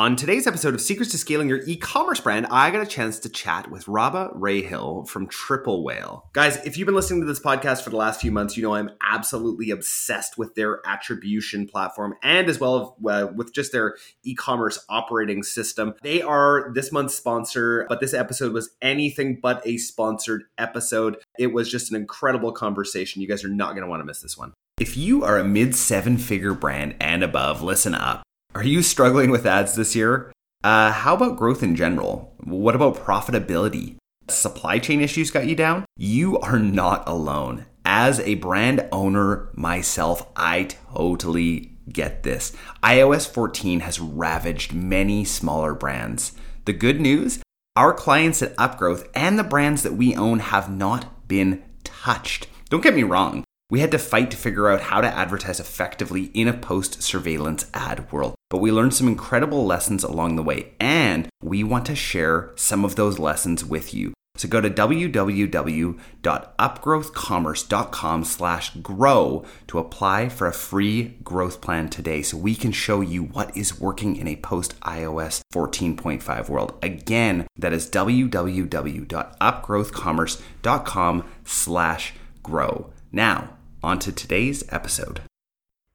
On today's episode of Secrets to Scaling Your E-commerce Brand, I got a chance to chat with Rabah Rahil from Triple Whale. Guys, if you've been listening to this podcast for the last few months, you know I'm absolutely obsessed with their attribution platform and as well uh, with just their e-commerce operating system. They are this month's sponsor, but this episode was anything but a sponsored episode. It was just an incredible conversation. You guys are not going to want to miss this one. If you are a mid seven figure brand and above, listen up. Are you struggling with ads this year? Uh, how about growth in general? What about profitability? Supply chain issues got you down? You are not alone. As a brand owner myself, I totally get this. iOS 14 has ravaged many smaller brands. The good news our clients at Upgrowth and the brands that we own have not been touched. Don't get me wrong, we had to fight to figure out how to advertise effectively in a post surveillance ad world. But we learned some incredible lessons along the way, and we want to share some of those lessons with you. So go to www.upgrowthcommerce.com slash grow to apply for a free growth plan today so we can show you what is working in a post iOS 14.5 world. Again, that is www.upgrowthcommerce.com slash grow. Now, on to today's episode.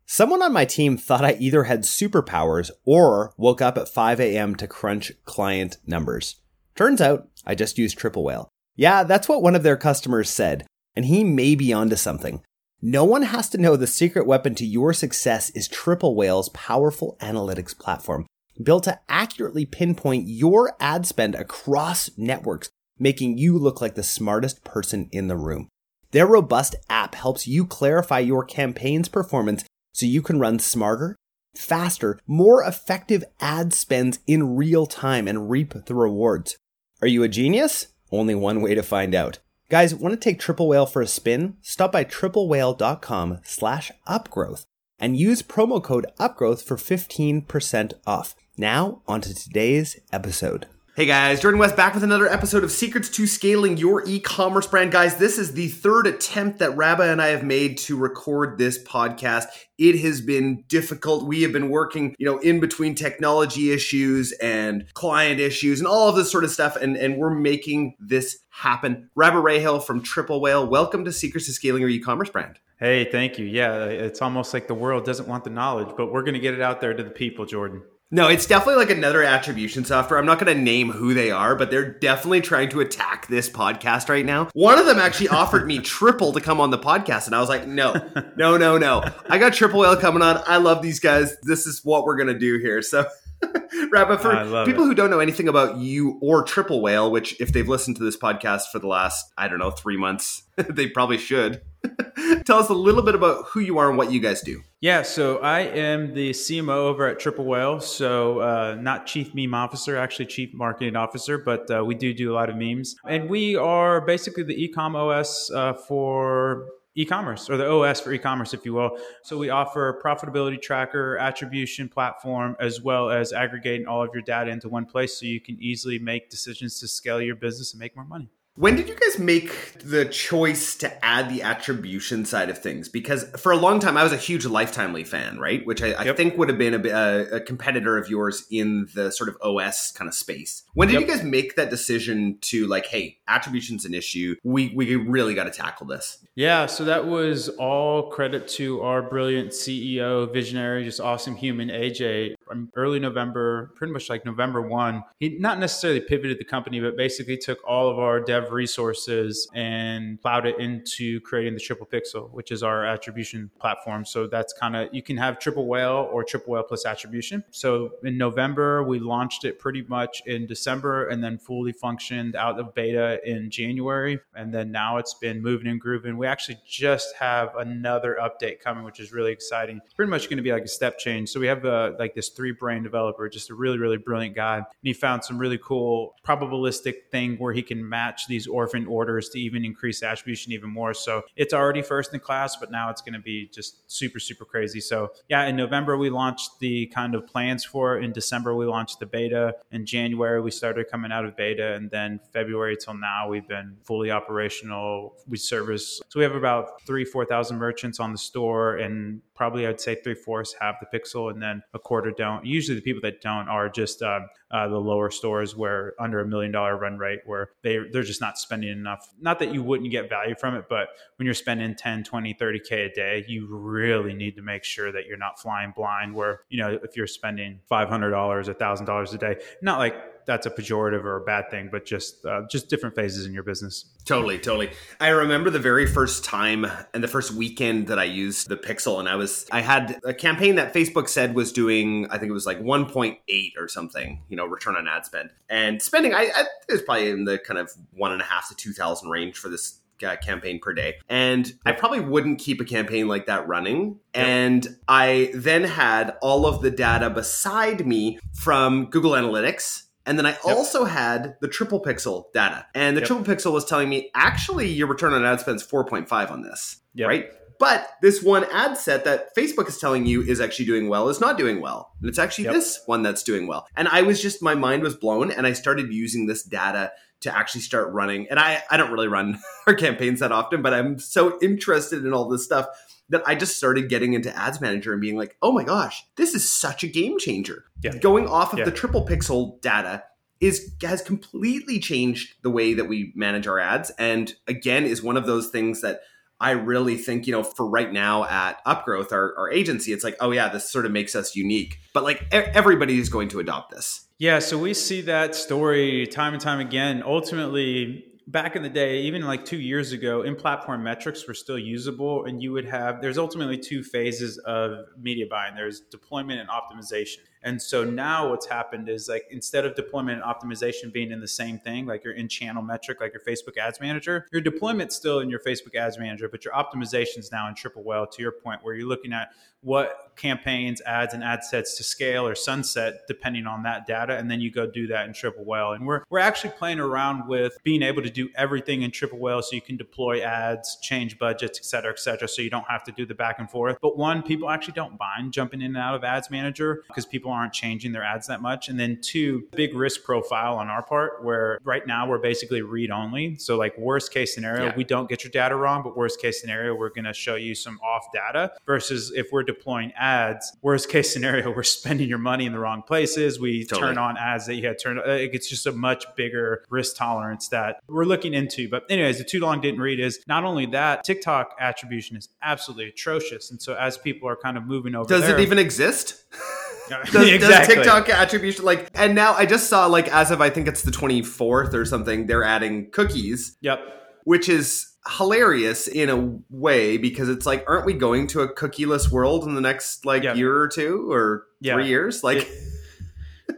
Someone on my team thought I either had superpowers or woke up at 5 a.m. to crunch client numbers. Turns out I just used Triple Whale. Yeah, that's what one of their customers said, and he may be onto something. No one has to know the secret weapon to your success is Triple Whale's powerful analytics platform, built to accurately pinpoint your ad spend across networks, making you look like the smartest person in the room. Their robust app helps you clarify your campaign's performance so you can run smarter, faster, more effective ad spends in real time and reap the rewards. Are you a genius? Only one way to find out. Guys, want to take Triple Whale for a spin? Stop by triplewhale.com slash upgrowth and use promo code upgrowth for 15% off. Now, on to today's episode. Hey guys, Jordan West back with another episode of Secrets to Scaling Your E-commerce Brand. Guys, this is the third attempt that Rabah and I have made to record this podcast. It has been difficult. We have been working, you know, in between technology issues and client issues and all of this sort of stuff, and, and we're making this happen. Rabah Rahil from Triple Whale, welcome to Secrets to Scaling Your E-commerce Brand. Hey, thank you. Yeah, it's almost like the world doesn't want the knowledge, but we're going to get it out there to the people, Jordan. No, it's definitely like another attribution software. I'm not going to name who they are, but they're definitely trying to attack this podcast right now. One of them actually offered me triple to come on the podcast, and I was like, no, no, no, no. I got Triple Whale coming on. I love these guys. This is what we're going to do here. So. Rabah, for people it. who don't know anything about you or Triple Whale, which if they've listened to this podcast for the last, I don't know, three months, they probably should. Tell us a little bit about who you are and what you guys do. Yeah, so I am the CMO over at Triple Whale. So uh, not chief meme officer, actually chief marketing officer, but uh, we do do a lot of memes, and we are basically the ecom OS uh, for e-commerce or the OS for e-commerce, if you will. So we offer a profitability tracker, attribution platform, as well as aggregating all of your data into one place so you can easily make decisions to scale your business and make more money. When did you guys make the choice to add the attribution side of things? Because for a long time, I was a huge Lifetimely fan, right? Which I, yep. I think would have been a, a, uh, a, competitor of yours in the sort of OS kind of space. When did yep. you guys make that decision to like, hey, attribution's an issue. We we really got to tackle this. Yeah, so that was all credit to our brilliant CEO, visionary, just awesome human, AJ. Early November, pretty much like November one, he not necessarily pivoted the company, but basically took all of our dev resources and plowed it into creating the Triple Pixel, which is our attribution platform. So that's kind of, you can have Triple Whale or Triple Whale plus attribution. So in November, we launched it pretty much in December and then fully functioned out of beta in January. And then now it's been moving and grooving. We actually just have another update coming, which is really exciting. Pretty much going to be like a step change. So we have uh, like this three brain developer, just a really, really brilliant guy. And he found some really cool probabilistic thing where he can match these orphan orders to even increase attribution even more. So it's already first in class, but now it's going to be just super, super crazy. So yeah, in November, we launched the kind of plans for it. In December, we launched the beta. In January, we started coming out of beta. And then February till now, we've been fully operational. We service, so we have about three, 4,000 merchants on the store and probably I'd say three fourths have the Pixel, and then a quarter don't. Usually, the people that don't are just um, uh, the lower stores where under a million dollar run rate, where they they're just not spending enough. Not that you wouldn't get value from it, but when you're spending 10, 20, 30 k a day, you really need to make sure that you're not flying blind. Where you know if you're spending five hundred dollars, a thousand dollars a day, not like that's a pejorative or a bad thing, but just uh, just different phases in your business. Totally, totally. I remember the very first time and the first weekend that I used the Pixel, and I was I had a campaign that Facebook said was doing. I think it was like 1.8 or something. You know, return on ad spend and spending. I, I was probably in the kind of one and a half to two thousand range for this uh, campaign per day. And I probably wouldn't keep a campaign like that running. Yep. And I then had all of the data beside me from Google Analytics and then I yep. also had the triple pixel data. And the yep. triple pixel was telling me actually your return on ad spend is 4.5 on this. Right? But this one ad set that Facebook is telling you is actually doing well is not doing well. And it's actually this one that's doing well. And I was just, my mind was blown. And I started using this data to actually start running. And I, I don't really run our campaigns that often, but I'm so interested in all this stuff that I just started getting into Ads Manager and being like, oh my gosh, this is such a game changer. Yeah. Going off of yeah. the triple pixel data is has completely changed the way that we manage our ads. And again, is one of those things that I really think, you know, for right now at Upgrowth, our, our agency, it's like, oh yeah, this sort of makes us unique. But like everybody is going to adopt this. Yeah, so we see that story time and time again. Ultimately, back in the day, even like two years ago, in platform metrics were still usable, and you would have there's ultimately two phases of media buying. There's deployment and optimization. And so now what's happened is like instead of deployment and optimization being in the same thing, like your in channel metric, like your Facebook ads manager, your deployment's still in your Facebook ads manager, but your optimization is now in triple whale to your point where you're looking at what campaigns, ads, and ad sets to scale or sunset depending on that data. And then you go do that in triple whale. And we're we're actually playing around with being able to do everything in triple whale so you can deploy ads, change budgets, et cetera, et cetera. So you don't have to do the back and forth. But one, people actually don't mind jumping in and out of ads manager because people aren't changing their ads that much. And then two, big risk profile on our part, where right now we're basically read only. So like worst case scenario, yeah. we don't get your data wrong, but worst case scenario, we're going to show you some off data versus if we're deploying ads, worst case scenario, we're spending your money in the wrong places. We totally. turn on ads that you had turned. Uh, it's just a much bigger risk tolerance that we're looking into. But anyways, the too long didn't read is not only that TikTok attribution is absolutely atrocious. And so as people are kind of moving over, does there, it even exist? does, exactly. does TikTok attribution like? And now I just saw like as of I think it's the twenty fourth or something, they're adding cookies. Yep. Which is hilarious in a way because it's like, aren't we going to a cookieless world in the next like yep. year or two or three years? Like, it,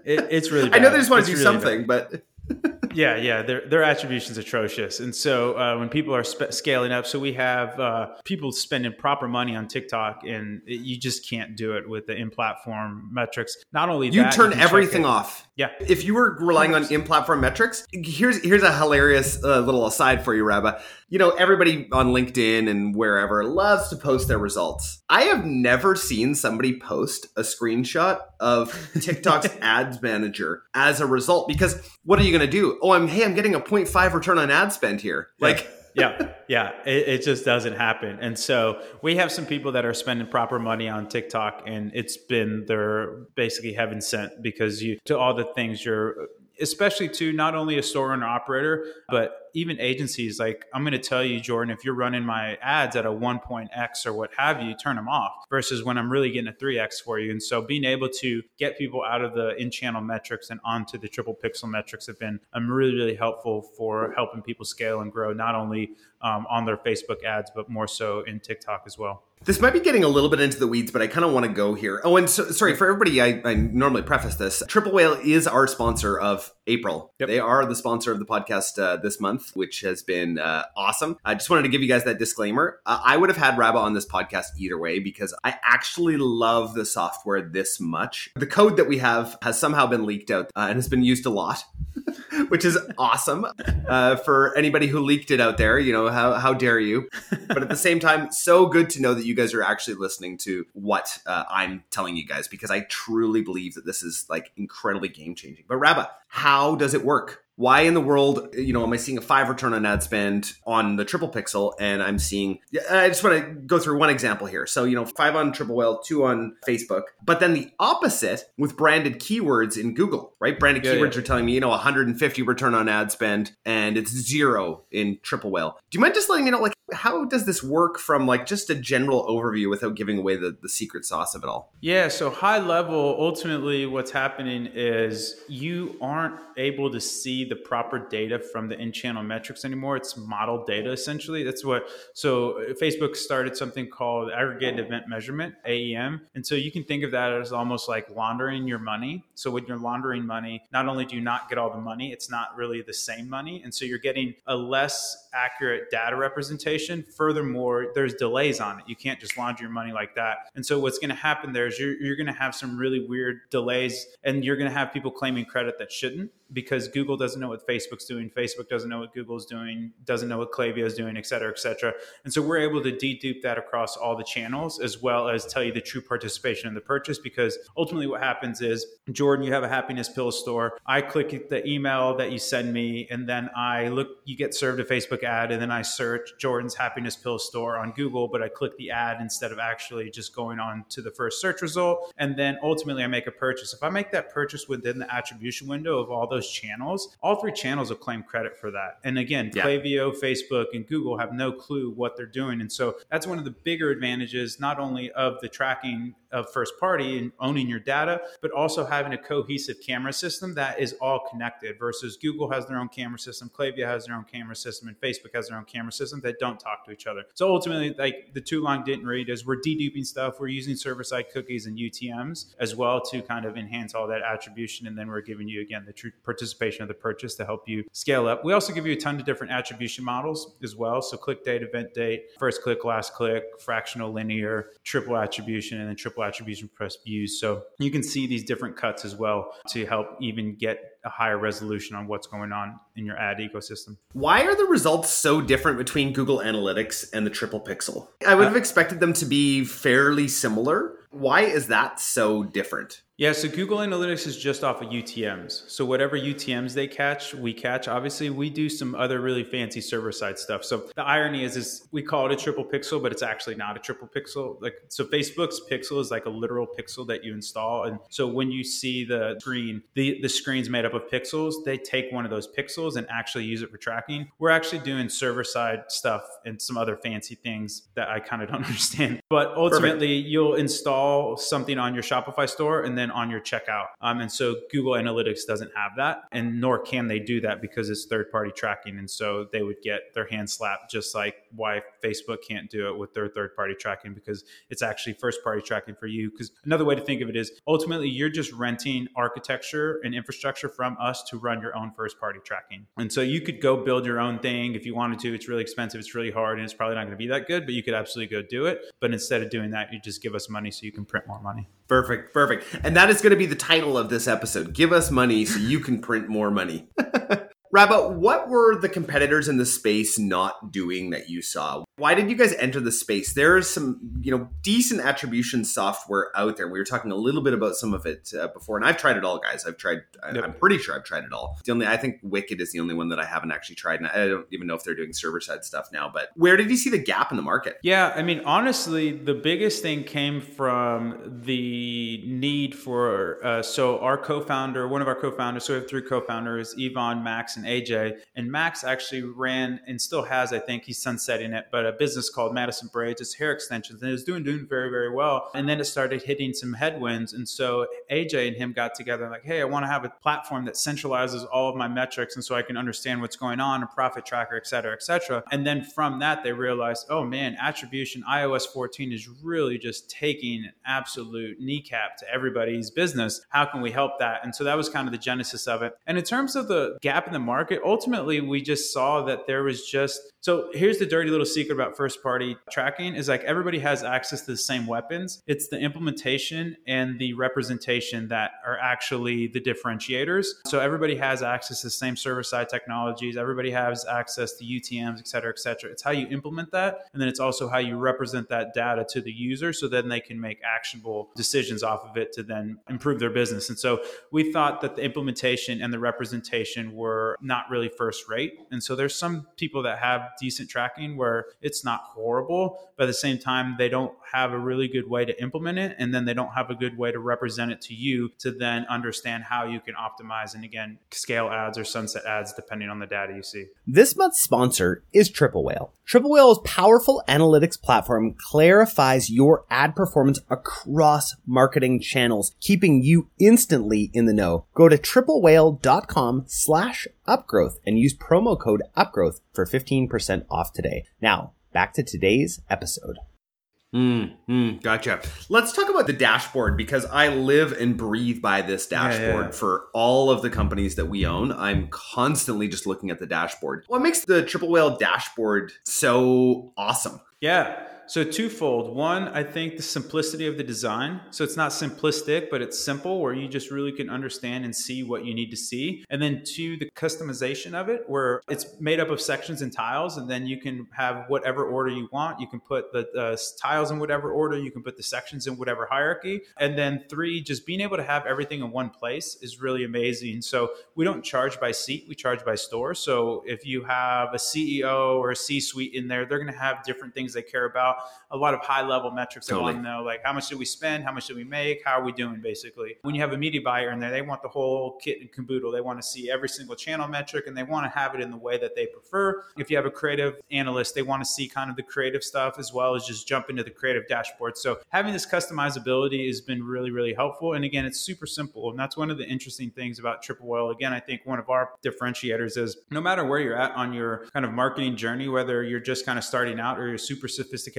it, it's really. I know they just want to do really something, bad. but yeah, yeah, their their attribution is atrocious, and so uh, when people are sp- scaling up, so we have uh, people spending proper money on TikTok, and it, you just can't do it with the in-platform metrics. Not only you that, turn you turn everything off. Yeah, if you were relying on in-platform metrics, here's here's a hilarious uh, little aside for you, Rabah you know, everybody on LinkedIn and wherever loves to post their results. I have never seen somebody post a screenshot of TikTok's ads manager as a result because what are you going to do? Oh, I'm hey, I'm getting a 0.5 return on ad spend here. Like yeah, yeah, it, it, just doesn't happen. And so we have some people that are spending proper money on TikTok, and it's been their basically heaven sent because you to all the things you're especially to not only a store owner operator, but even agencies. Like I'm going to tell you, Jordan, if you're running my ads at a 1.x or what have you, turn them off versus when I'm really getting a 3x for you. And so being able to get people out of the in channel metrics and onto the triple pixel metrics have been um, really, really helpful for helping people scale and grow, not only um, on their Facebook ads, but more so in TikTok as well. This might be getting a little bit into the weeds, but I kind of want to go here. Oh, and so, sorry for everybody. I, I, normally preface this. Triple Whale is our sponsor of April. Yep. They are the sponsor of the podcast uh, this month, which has been uh, awesome. I just wanted to give you guys that disclaimer. Uh, I would have had Rabah on this podcast either way because I actually love the software this much. The code that we have has somehow been leaked out uh, and has been used a lot. which is awesome uh, for anybody who leaked it out there. You know, how, how dare you? But at the same time, so good to know that you guys are actually listening to what uh, I'm telling you guys because I truly believe that this is like incredibly game changing. But Rabah, how does it work? Why in the world, you know, am I seeing a five return on ad spend on the triple pixel and I'm seeing, I just want to go through one example here. So, you know, five on triple whale, two on Facebook, but then the opposite with branded keywords in Google, right? Branded yeah, keywords yeah. are telling me, you know, 150 return on ad spend and it's zero in triple whale. Do you mind just letting me know, like, how does this work from like just a general overview without giving away the, the secret sauce of it all? Yeah, so high level, ultimately what's happening is you aren't able to see the proper data from the in-channel metrics anymore. It's model data essentially. That's what so Facebook started something called aggregated event measurement, AEM. And so you can think of that as almost like laundering your money. So when you're laundering money, not only do you not get all the money, it's not really the same money. And so you're getting a less accurate data representation Furthermore, there's delays on it. You can't just launder your money like that. And so what's going to happen there is you're, you're going to have some really weird delays and you're going to have people claiming credit that shouldn't because Google doesn't know what Facebook's doing, Facebook doesn't know what Google's doing, doesn't know what Klaviyo is doing, et cetera, et cetera. And so we're able to dedupe that across all the channels as well as tell you the true participation in the purchase because ultimately what happens is, Jordan, you have a happiness pill store. I click the email that you send me and then I look, you get served a Facebook ad and then I search Jordan's happiness pill store on Google, but I click the ad instead of actually just going on to the first search result. And then ultimately I make a purchase. If I make that purchase within the attribution window of all those those channels, all three channels will claim credit for that. And again, yeah. Klaviyo, Facebook, and Google have no clue what they're doing. And so that's one of the bigger advantages, not only of the tracking of first party and owning your data, but also having a cohesive camera system that is all connected versus Google has their own camera system, Klaviyo has their own camera system, and Facebook has their own camera system that don't talk to each other. So ultimately, like the two line didn't read is we're deduping stuff, we're using server side cookies and UTMs as well to kind of enhance all that attribution. And then we're giving you again the true participation of the purchase to help you scale up. We also give you a ton of different attribution models as well. So click date, event date, first click, last click, fractional linear, triple attribution, and then triple attribution press views. So you can see these different cuts as well to help even get a higher resolution on what's going on in your ad ecosystem. Why are the results so different between Google Analytics and the triple pixel? I would have uh, expected them to be fairly similar. Why is that so different? Yeah, so Google Analytics is just off of UTMs. So whatever UTMs they catch, we catch. Obviously, we do some other really fancy server side stuff. So the irony is, is we call it a triple pixel, but it's actually not a triple pixel. Like so, Facebook's pixel is like a literal pixel that you install, and so when you see the screen, the the screen's made up of pixels. They take one of those pixels and actually use it for tracking. We're actually doing server side stuff and some other fancy things that I kind of don't understand. But ultimately, Perfect. you'll install something on your Shopify store, and then on your checkout. Um, and so Google Analytics doesn't have that, and nor can they do that because it's third party tracking. And so they would get their hand slapped, just like why Facebook can't do it with their third party tracking because it's actually first party tracking for you. Because another way to think of it is ultimately you're just renting architecture and infrastructure from us to run your own first party tracking. And so you could go build your own thing if you wanted to. It's really expensive, it's really hard, and it's probably not going to be that good, but you could absolutely go do it. But instead of doing that, you just give us money so you can print more money. Perfect, perfect. And that is going to be the title of this episode. Give us money so you can print more money. Rabah, what were the competitors in the space not doing that you saw? Why did you guys enter the space? There is some, you know, decent attribution software out there. We were talking a little bit about some of it uh, before, and I've tried it all, guys. I've tried. Yep. I'm pretty sure I've tried it all. The only, I think, Wicked is the only one that I haven't actually tried, and I don't even know if they're doing server side stuff now. But where did you see the gap in the market? Yeah, I mean, honestly, the biggest thing came from the need for. Uh, so our co-founder, one of our co-founders, so we have three co-founders: Yvonne, Max, and AJ. And Max actually ran and still has, I think, he's sunsetting it, but a business called Madison Braids. It's hair extensions, and it was doing doing very very well. And then it started hitting some headwinds, and so AJ and him got together like, hey, I want to have a platform that centralizes all of my metrics, and so I can understand what's going on, a profit tracker, et cetera, et cetera. And then from that, they realized, oh man, attribution iOS 14 is really just taking an absolute kneecap to everybody's business. How can we help that? And so that was kind of the genesis of it. And in terms of the gap in the market, ultimately we just saw that there was just so here's the dirty little secret about first party tracking is like everybody has access to the same weapons. It's the implementation and the representation that are actually the differentiators. So everybody has access to the same server side technologies. Everybody has access to UTMs, et cetera, et cetera. It's how you implement that. And then it's also how you represent that data to the user so then they can make actionable decisions off of it to then improve their business. And so we thought that the implementation and the representation were not really first rate. And so there's some people that have decent tracking where it's not horrible, but at the same time, they don't have a really good way to implement it. And then they don't have a good way to represent it to you to then understand how you can optimize and again, scale ads or sunset ads depending on the data you see. This month's sponsor is Triple Whale. Triple Whale's powerful analytics platform clarifies your ad performance across marketing channels, keeping you instantly in the know. Go to triplewhale.com slash upgrowth and use promo code upgrowth for 15% off today. Now, back to today's episode. Mm, mm, gotcha. Let's talk about the dashboard because I live and breathe by this dashboard yeah, yeah. for all of the companies that we own. I'm constantly just looking at the dashboard. What makes the Triple Whale dashboard so awesome? Yeah. So twofold. One, I think the simplicity of the design. So it's not simplistic, but it's simple where you just really can understand and see what you need to see. And then two, the customization of it where it's made up of sections and tiles and then you can have whatever order you want. You can put the uh, tiles in whatever order, you can put the sections in whatever hierarchy. And then three, just being able to have everything in one place is really amazing. So we don't charge by seat, we charge by store. So if you have a CEO or a C-suite in there, they're going to have different things they care about a lot of high level metrics. Totally. They want to know like how much did we spend, how much did we make, how are we doing basically. When you have a media buyer in there, they want the whole kit and caboodle. They want to see every single channel metric and they want to have it in the way that they prefer. If you have a creative analyst, they want to see kind of the creative stuff as well as just jump into the creative dashboard. So having this customizability has been really, really helpful. And again, it's super simple. And that's one of the interesting things about Triple Whale. Again, I think one of our differentiators is no matter where you're at on your kind of marketing journey, whether you're just kind of starting out or you're super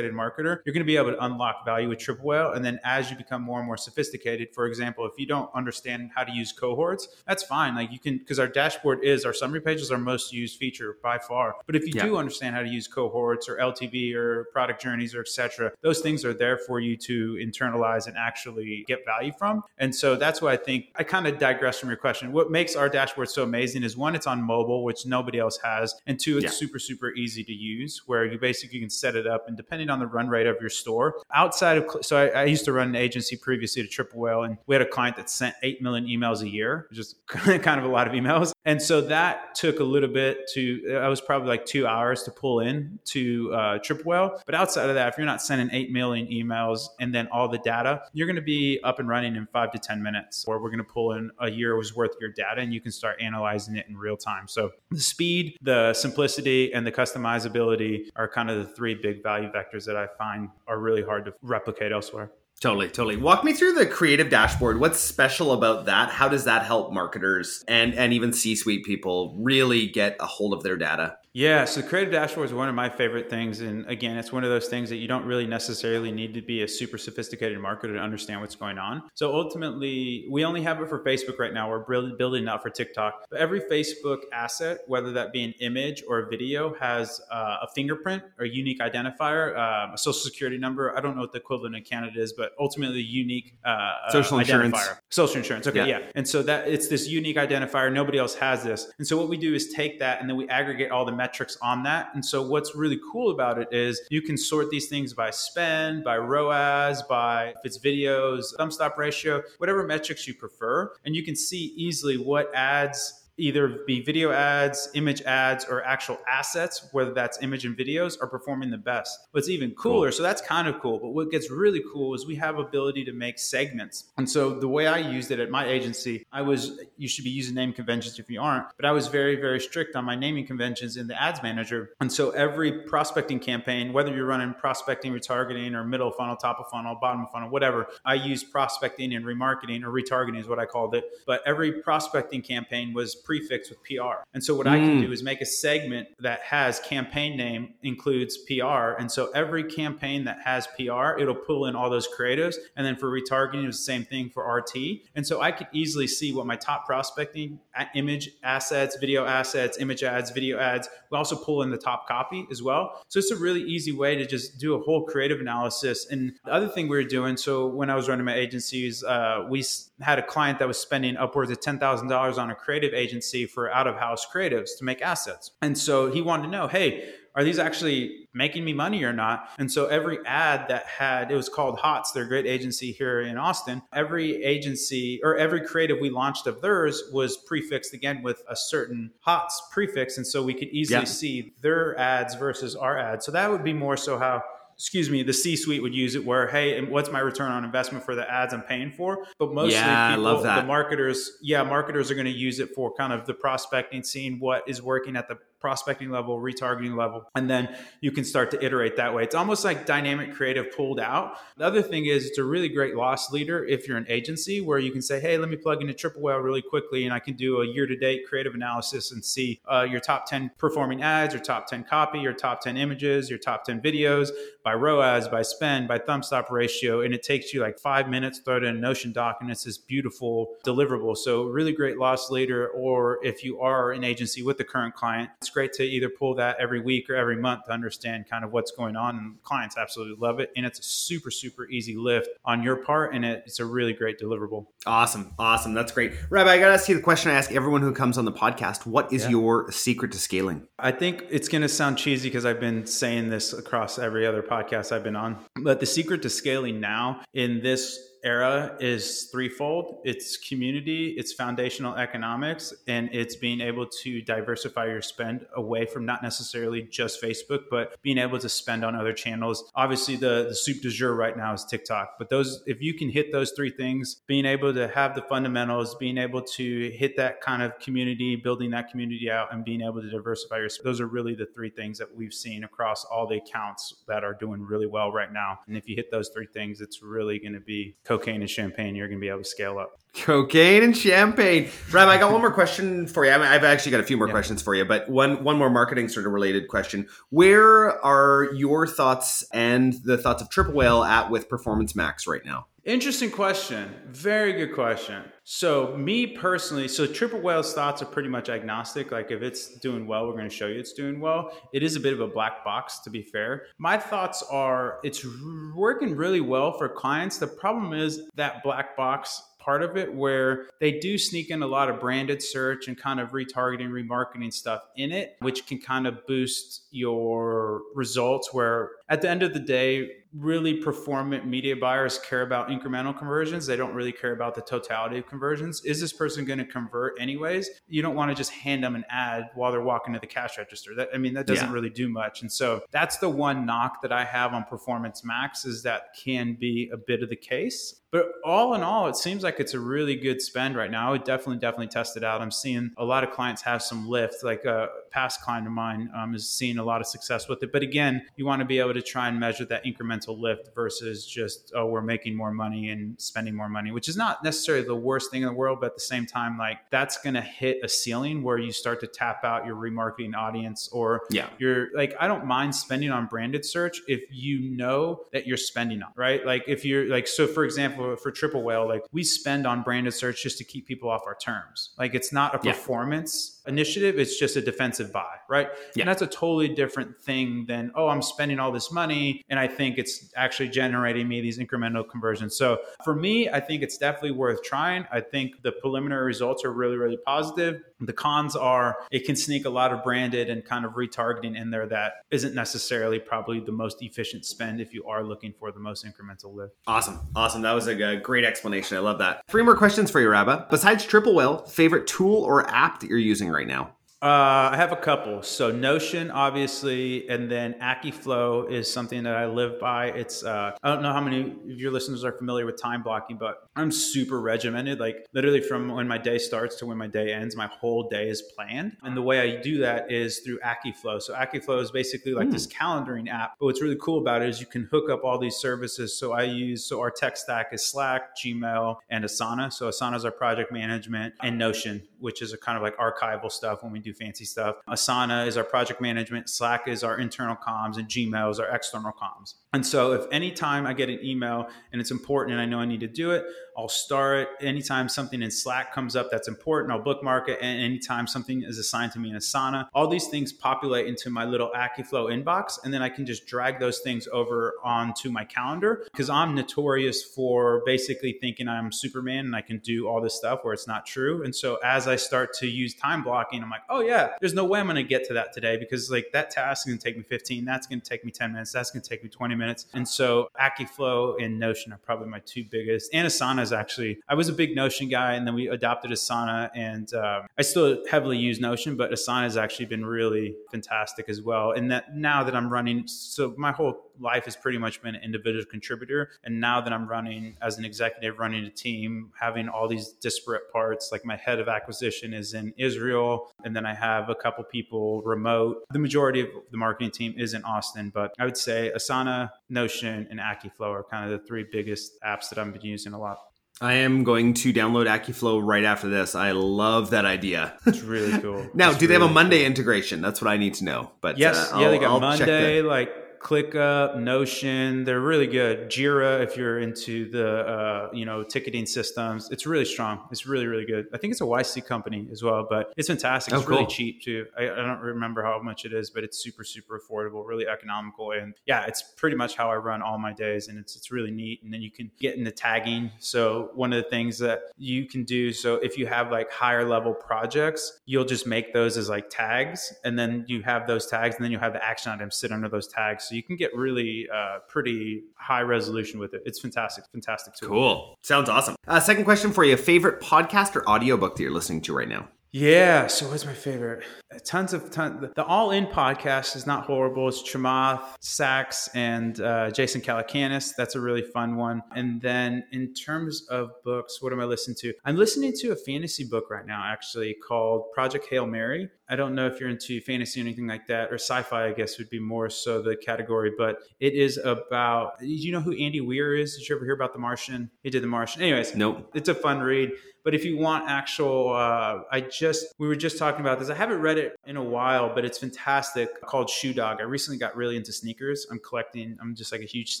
sophisticated marketer, you're going to be able to unlock value with Triple Whale. And then as you become more and more sophisticated, for example, if you don't understand how to use cohorts, that's fine. Like you can, because our dashboard is our summary page is our most used feature by far. But if you yeah. do understand how to use cohorts or LTV or product journeys or etc., those things are there for you to internalize and actually get value from. And so that's why I think I kind of digress from your question. What makes our dashboard so amazing is one, it's on mobile, which nobody else has, and two, it's yeah. super super easy to use, where you basically can set it up and depending on the run rate of your store. Outside of, so I, I, used to run an agency previously to Triple Whale, and we had a client that sent 8 million emails a year, which is kind of a lot of emails. And so that took a little bit to, I was probably like two hours to pull in to uh, Triple Whale. But outside of that, if you're not sending 8 million emails and then all the data, you're going to be up and running in five to 10 minutes, or we're going to pull in a year's worth of your data and you can start analyzing it in real time. So the speed, the simplicity, and the customizability are kind of the three big value vectors that I find are really hard to replicate elsewhere. Totally, totally. Walk me through the creative dashboard. What's special about that? How does that help marketers and and even C-suite people really get a hold of their data? Yeah, so Creative Dashboard is one of my favorite things. And again, it's one of those things that you don't really necessarily need to be a super sophisticated marketer to understand what's going on. So ultimately, we only have it for Facebook right now. We're building it out for TikTok. But every Facebook asset, whether that be an image or a video, has uh, a fingerprint or a unique identifier, uh, a social security number. I don't know what the equivalent in Canada is, but ultimately, unique uh, uh social insurance. Social insurance. Okay, yeah. yeah. And so that it's this unique identifier. Nobody else has this. And so what we do is take that and then we aggregate all the metrics on that. And so what's really cool about it is you can sort these things by spend, by ROAS, by if it's videos, thumb stop ratio, whatever metrics you prefer. And you can see easily what ads either be video ads, image ads, or actual assets, whether that's image and videos, are performing the best. What's even cooler, cool. so that's kind of cool, but what gets really cool is we have ability to make segments. And so the way I used it at my agency, I was you should be using name conventions if you aren't, but I was very, very strict on my naming conventions in the ads manager. And so every prospecting campaign, whether you're running prospecting, retargeting, or middle funnel, top of funnel, bottom of funnel, whatever, I use prospecting and remarketing or retargeting is what I called it. But every prospecting campaign was prefix with PR. And so what mm. I can do mm. is make a segment that has campaign name includes PR. And so every campaign that has PR, it'll pull in all those creatives. And then for retargeting, it's the same thing for RT. And so I could easily see what my top prospecting image assets, video assets, image ads, video ads. We also pull in the top copy as well. So it's a really easy way to just do a whole creative analysis. And the other thing we were doing, so when I was running my agencies, uh, we had a client that was spending upwards of $10,000 on a creative agency for out of house creatives to make assets. And so he wanted to know, hey, are these actually making me money or not? And so every ad that had, it was called HOTS, they're a great agency here in Austin. Every agency or every creative we launched of theirs was prefixed again with a certain HOTS prefix. And so we could easily yeah. see their ads versus our ads. So that would be more so how excuse me, the C suite would use it where, hey, what's my return on investment for the ads I'm paying for? But mostly yeah, people, the marketers, yeah, marketers are going to use it for kind of the prospecting, seeing what is working at the prospecting level, retargeting level, and then you can start to iterate that way. It's almost like dynamic creative pulled out. The other thing is it's a really great loss leader if you're an agency where you can say, hey, let me plug into Triple Whale really quickly and I can do a year to date creative analysis and see uh, your top 10 performing ads, your top 10 copy, your top 10 images, your top 10 videos by ROAS, by spend, by thumb stop ratio. And it takes you like five minutes, throw it in a Notion doc, and it's this beautiful deliverable. So, really great loss leader. Or if you are an agency with the current client, it's great to either pull that every week or every month to understand kind of what's going on. And clients absolutely love it. And it's a super, super easy lift on your part. And it's a really great deliverable. Awesome. Awesome. That's great. Rabah, I got to ask you the question I ask everyone who comes on the podcast What is yeah. your secret to scaling? I think it's going to sound cheesy because I've been saying this across every other podcast I've been on. But the secret to scaling now in this era is threefold. It's community it's foundational economics and it's being able to diversify your spend away from not necessarily just facebook but being able to spend on other channels. Obviously the the soup du jour right now is tiktok but those if you can hit those three things being able to have the fundamentals being able to hit that kind of community building that community out and being able to diversify your those are really the three things that we've seen across all the accounts that are doing really well right now. And if you hit those three things it's really going to be cocaine and champagne, you're going to be able to scale up. Cocaine and champagne. Rabah, I got one more question for you. I have actually got a few more yeah. questions for you, but one one more marketing sort of related question. Where are your thoughts and the thoughts of Triple Whale at with Performance Max right now? Interesting question. Very good question. So, me personally, so Triple Whale's thoughts are pretty much agnostic. Like, if it's doing well, we're going to show you it's doing well. It is a bit of a black box, to be fair. My thoughts are it's working really well for clients. The problem is that black box part of it where they do sneak in a lot of branded search and kind of retargeting, remarketing stuff in it, which can kind of boost your results. Where at the end of the day, really performant media buyers care about incremental conversions. They don't really care about the totality of conversions. Is this person going to convert anyways? You don't want to just hand them an ad while they're walking to the cash register. That I mean, that doesn't yeah. really do much. And so that's the one knock that I have on Performance Max is that can be a bit of the case. But all in all, it seems like it's a really good spend right now. I would definitely, definitely test it out. I'm seeing a lot of clients have some lift. Like a past client of mine um, is seeing a lot of success with it. But again, you want to be able to try and measure that incremental lift versus just, oh, we're making more money and spending more money, which is not necessarily the worst thing in the world. But at the same time, like that's going to hit a ceiling where you start to tap out your remarketing audience or yeah. you're like, I don't mind spending on branded search if you know that you're spending on, right? Like if you're like, so for example, for Triple Whale, like we spend on branded search just to keep people off our terms. Like it's not a performance yeah. Initiative, it's just a defensive buy, right? Yeah. And that's a totally different thing than, oh, I'm spending all this money and I think it's actually generating me these incremental conversions. So for me, I think it's definitely worth trying. I think the preliminary results are really, really positive. The cons are it can sneak a lot of branded and kind of retargeting in there that isn't necessarily probably the most efficient spend if you are looking for the most incremental lift. Awesome. Awesome. That was a, great explanation. I love that. Three more questions for you, Rabah. Besides Triple Whale, favorite tool or app that you're using right now? Uh, I have a couple. So Notion, obviously, and then Akiflow is something that I live by. It's uh, I don't know how many of your listeners are familiar with time blocking, but I'm super regimented. Like literally from when my day starts to when my day ends, my whole day is planned. And the way I do that is through Akiflow. So Akiflow is basically like mm. this calendaring app. But what's really cool about it is you can hook up all these services. So I use so our tech stack is Slack, Gmail, and Asana. So Asana is our project management, and Notion, which is a kind of like archival stuff when we do fancy stuff. Asana is our project management, Slack is our internal comms, and Gmail is our external comms. And so if anytime I get an email and it's important and I know I need to do it, I'll star it. Anytime something in Slack comes up that's important, I'll bookmark it. And anytime something is assigned to me in Asana, all these things populate into my little Akiflow inbox. And then I can just drag those things over onto my calendar because I'm notorious for basically thinking I'm Superman and I can do all this stuff where it's not true. And so as I start to use time blocking, I'm like, oh yeah, there's no way I'm going to get to that today because like that task is going to take me 15. That's going to take me 10 minutes. That's going to take me 20 minutes. And so Akiflow and Notion are probably my two biggest. And Asana is actually, I was a big Notion guy and then we adopted Asana and um, I still heavily use Notion, but Asana has actually been really fantastic as well. And that now that I'm running, so my whole life has pretty much been an individual contributor. And now that I'm running as an executive, running a team, having all these disparate parts, like my head of acquisition is in Israel, and then I have a couple people remote. The majority of the marketing team is in Austin, but I would say Asana, Notion, and Akiflow are kind of the three biggest apps that I've been using a lot. I am going to download Akiflow right after this. I love that idea. It's really cool. now, it's do they have a Monday cool. integration? That's what I need to know. But yes, uh, yeah, they got I'll Monday, like ClickUp, Notion, they're really good. Jira, if you're into the uh, you know ticketing systems, it's really strong. It's really really good. I think it's a YC company as well, but it's fantastic. It's oh, cool. really cheap too. I, I, don't remember how much it is, but it's super super affordable, really economical, and yeah, it's pretty much how I run all my days, and it's it's really neat. And then you can get into tagging. So one of the things that you can do, so if you have like higher level projects, you'll just make those as like tags, and then you have those tags, and then you have the action items sit under those tags. So you can get really uh, pretty high resolution with it. It's fantastic, fantastic tool. Cool. Sounds awesome. Uh, second question for you: favorite podcast or audiobook that you're listening to right now? Yeah. So what's my favorite? Tons of tons. The All In podcast is not horrible. It's Chamath, Sacks, and uh, Jason Calacanis. That's a really fun one. And then in terms of books, what am I listening to? I'm listening to a fantasy book right now, actually called Project Hail Mary. I don't know if you're into fantasy or anything like that, or sci-fi. I guess would be more so the category. But it is about. Do you know who Andy Weir is? Did you ever hear about The Martian? He did The Martian. Anyways, nope. It's a fun read. But if you want actual, uh, I just we were just talking about this. I haven't read it in a while, but it's fantastic. Called Shoe Dog. I recently got really into sneakers. I'm collecting. I'm just like a huge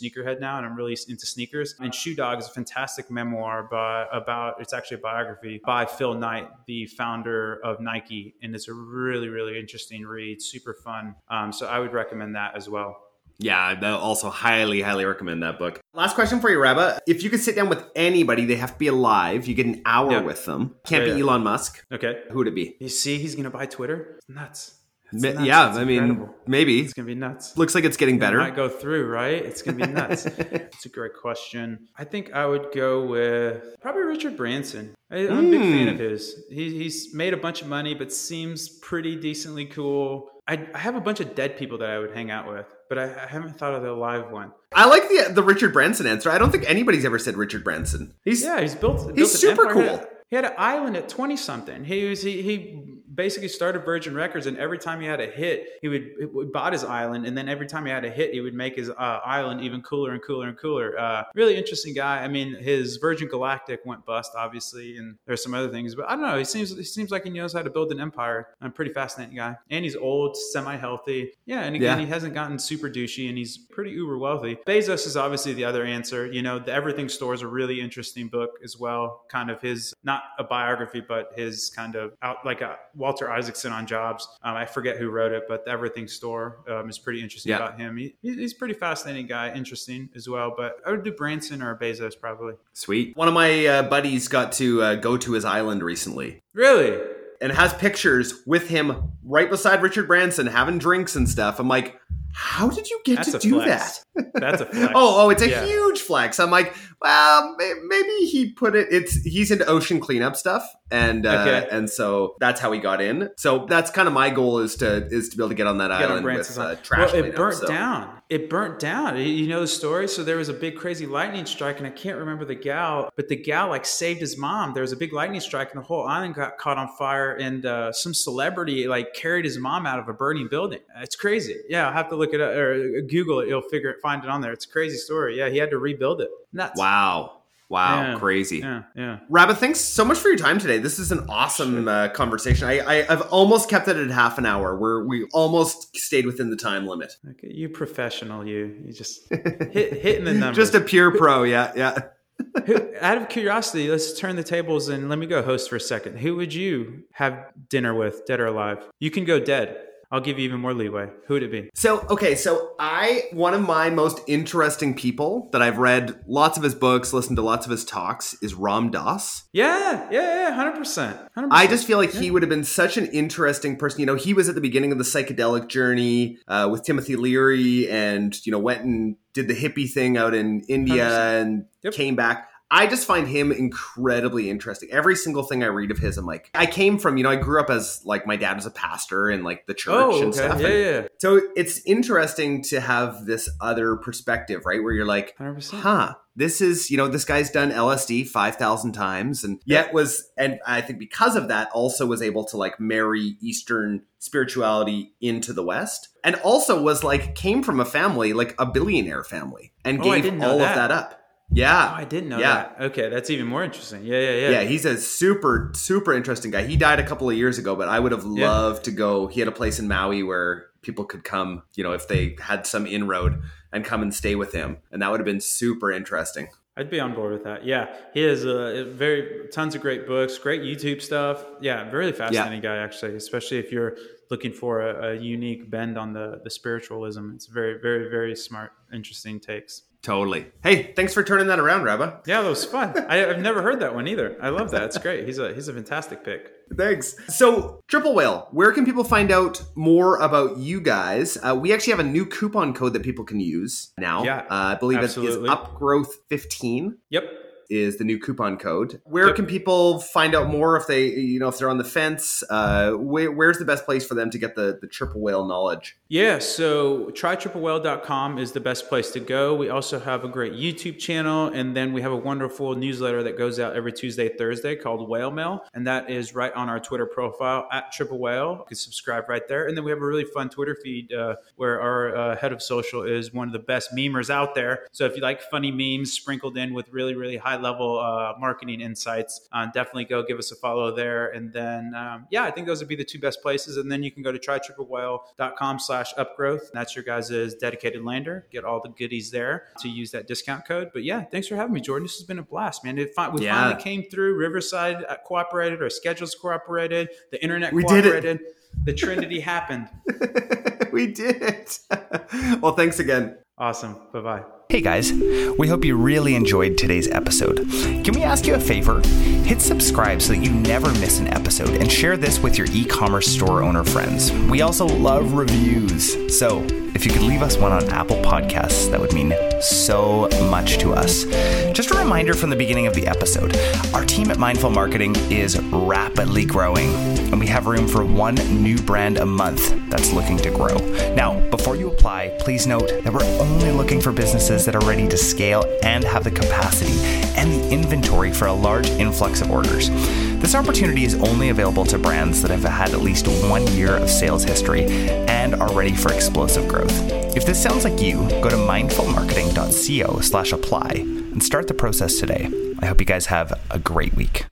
sneakerhead now, and I'm really into sneakers. And Shoe Dog is a fantastic memoir by about. It's actually a biography by Phil Knight, the founder of Nike, and it's a really really interesting read. Super fun. Um, so I would recommend that as well. Yeah, I also highly, highly recommend that book. Last question for you, Rabah. If you could sit down with anybody, they have to be alive. You get an hour yeah. with them. Can't be Elon Musk. Okay. Who would it be? You see, he's going to buy Twitter? Nuts. Nuts. Yeah, it's I mean, maybe. It's going to be nuts. Looks like it's getting better. It might go through, right? It's going to be nuts. it's a great question. I think I would go with probably Richard Branson. I, am mm. a big fan of hmm. his. He, he's made a bunch of money, but seems pretty decently cool. I, I have a bunch of dead people that I would hang out with but I, I, haven't thought of the live one. I like the the Richard Branson answer. I don't think anybody's ever said Richard Branson. He's yeah, he's built. He's built super cool. He had an island at 20 something. He was he, he basically started Virgin Records, and every time he had a hit, he would, he would bought his island, and then every time he had a hit, he would make his uh, island even cooler and cooler and cooler. Uh, really interesting guy. I mean, his Virgin Galactic went bust, obviously, and there's some other things, but I don't know. He seems he seems like he knows how to build an empire. I'm a pretty fascinating guy, and he's old, semi-healthy. Yeah, and again, yeah. he hasn't gotten super douchey, and he's pretty uber wealthy. Bezos is obviously the other answer. You know, the Everything Store is a really interesting book as well. Kind of his not a biography, but his kind of out like a Walter Isaacson on Jobs. Um, I forget who wrote it, but the Everything Store um, is pretty interesting yeah. about him. He, he's pretty fascinating guy, interesting as well. But I would do Branson or Bezos probably. Sweet. One of my uh, buddies got to uh, go to his island recently. Really? And has pictures with him right beside Richard Branson having drinks and stuff. I'm like, how did you get That's to do flex. that? That's a flex. oh, oh, it's a yeah. huge flex. I'm like, well, maybe he put it. It's he's into ocean cleanup stuff, and uh, okay. and so that's how he got in. So that's kind of my goal is to is to be able to get on that get island with uh, trash. Well, it burnt so. down. It burnt down. You know the story. So there was a big crazy lightning strike, and I can't remember the gal, but the gal like saved his mom. There was a big lightning strike, and the whole island got caught on fire, and uh, some celebrity like carried his mom out of a burning building. It's crazy. Yeah, I'll have to look it up or Google it. You'll figure it, find it on there. It's a crazy story. Yeah, he had to rebuild it. Nuts. Wow. Wow, Yeah. crazy. Yeah, yeah. Rabah, thanks so much for your time today. This is an awesome uh, conversation. I, I, I've almost kept it at half an hour. Where we almost stayed within the time limit. Okay, you professional, you. You just hit hitting the numbers. Just a pure pro. Yeah, yeah. Who, out of curiosity, let's turn the tables and let me go host for a second. Who would you have dinner with, dead or alive? You can go dead. I'll give you even more leeway. Who would it be? So, okay, so I, one of my most interesting people that I've read lots of his books, listened to lots of his talks, is Ram Dass. Yeah, yeah, yeah, hundred percent. I just feel like he would have been such an interesting person. You know, he was at the beginning of the psychedelic journey uh, with Timothy Leary and, you know, went and did the hippie thing out in India 100%. and Yep. came back. I just find him incredibly interesting. Every single thing I read of his, I'm like, I came from, you know, I grew up as like my dad was a pastor in like the church Oh, and okay. stuff. Yeah, and- yeah, so it's interesting to have this other perspective, right? Where you're like, hundred percent. huh, this is, you know, this guy's done LSD 5,000 times and yet was, and I think because of that, also was able to like marry Eastern spirituality into the West. And also was like, came from a family, like a billionaire family, and Oh, gave all that. of that up. Oh, Yeah. I didn't know Yeah. that. Okay, that's even more interesting. Yeah, yeah, yeah. Yeah, he's a super, super interesting guy. He died a couple of years ago, but I would have Yeah. loved to go. He had a place in Maui where people could come, you know, if they had some inroad and come and stay with him. And that would have been super interesting. I'd be on board with that. Yeah, he has a very tons of great books, great YouTube stuff. Yeah, really fascinating guy actually, especially if you're looking for a, a unique bend on the the spiritualism. It's very, very, very smart, interesting takes. Totally. Hey, thanks for turning that around, Rabah. Yeah, that was fun. I, I've never heard that one either. I love that. It's great. He's a he's a fantastic pick. Thanks. So, Triple Whale, where can people find out more about you guys? Uh, we actually have a new coupon code that people can use now. Yeah, uh, I believe it is. Upgrowth15 Yep. Is the new coupon code. Where Yep. can people find out more if they, you know, if they're on the fence? Uh, where, where's the best place for them to get the, the Triple Whale knowledge? Yeah, so trytriplewhale.com is the best place to go. We also have a great YouTube channel, and then we have a wonderful newsletter that goes out every Tuesday, Thursday called Whale Mail, and that is right on our Twitter profile at Triple Whale. You can subscribe right there, and then we have a really fun Twitter feed uh, where our uh, head of social is one of the best memers out there. So if you like funny memes sprinkled in with really, really high level uh, marketing insights, uh, definitely go give us a follow there. And then, um, yeah, I think those would be the two best places. And then you can go to trytriplewhale.com slash upgrowth. That's your guys' dedicated lander. Get all the goodies there to use that discount code. But yeah, thanks for having me, Jordan. This has been a blast, man. It we Yeah. finally came through. Riverside uh, cooperated, our schedules cooperated, the internet We did it. cooperated. The Trinity happened. we did it. well, thanks again. Awesome. Bye bye. Hey guys, we hope you really enjoyed today's episode. Can we ask you a favor? Hit subscribe so that you never miss an episode and share this with your e commerce store owner friends. We also love reviews. So if you could leave us one on Apple Podcasts, that would mean so much to us. Just a reminder from the beginning of the episode our team at Mindful Marketing is rapidly growing, and we have room for one new brand a month that's looking to grow. Now, before you apply, please note that we're only looking for businesses that are ready to scale and have the capacity and the inventory for a large influx of orders. This opportunity is only available to brands that have had at least one year of sales history and are ready for explosive growth. If this sounds like you, go to mindfulmarketing.co slash apply and start the process today. I hope you guys have a great week.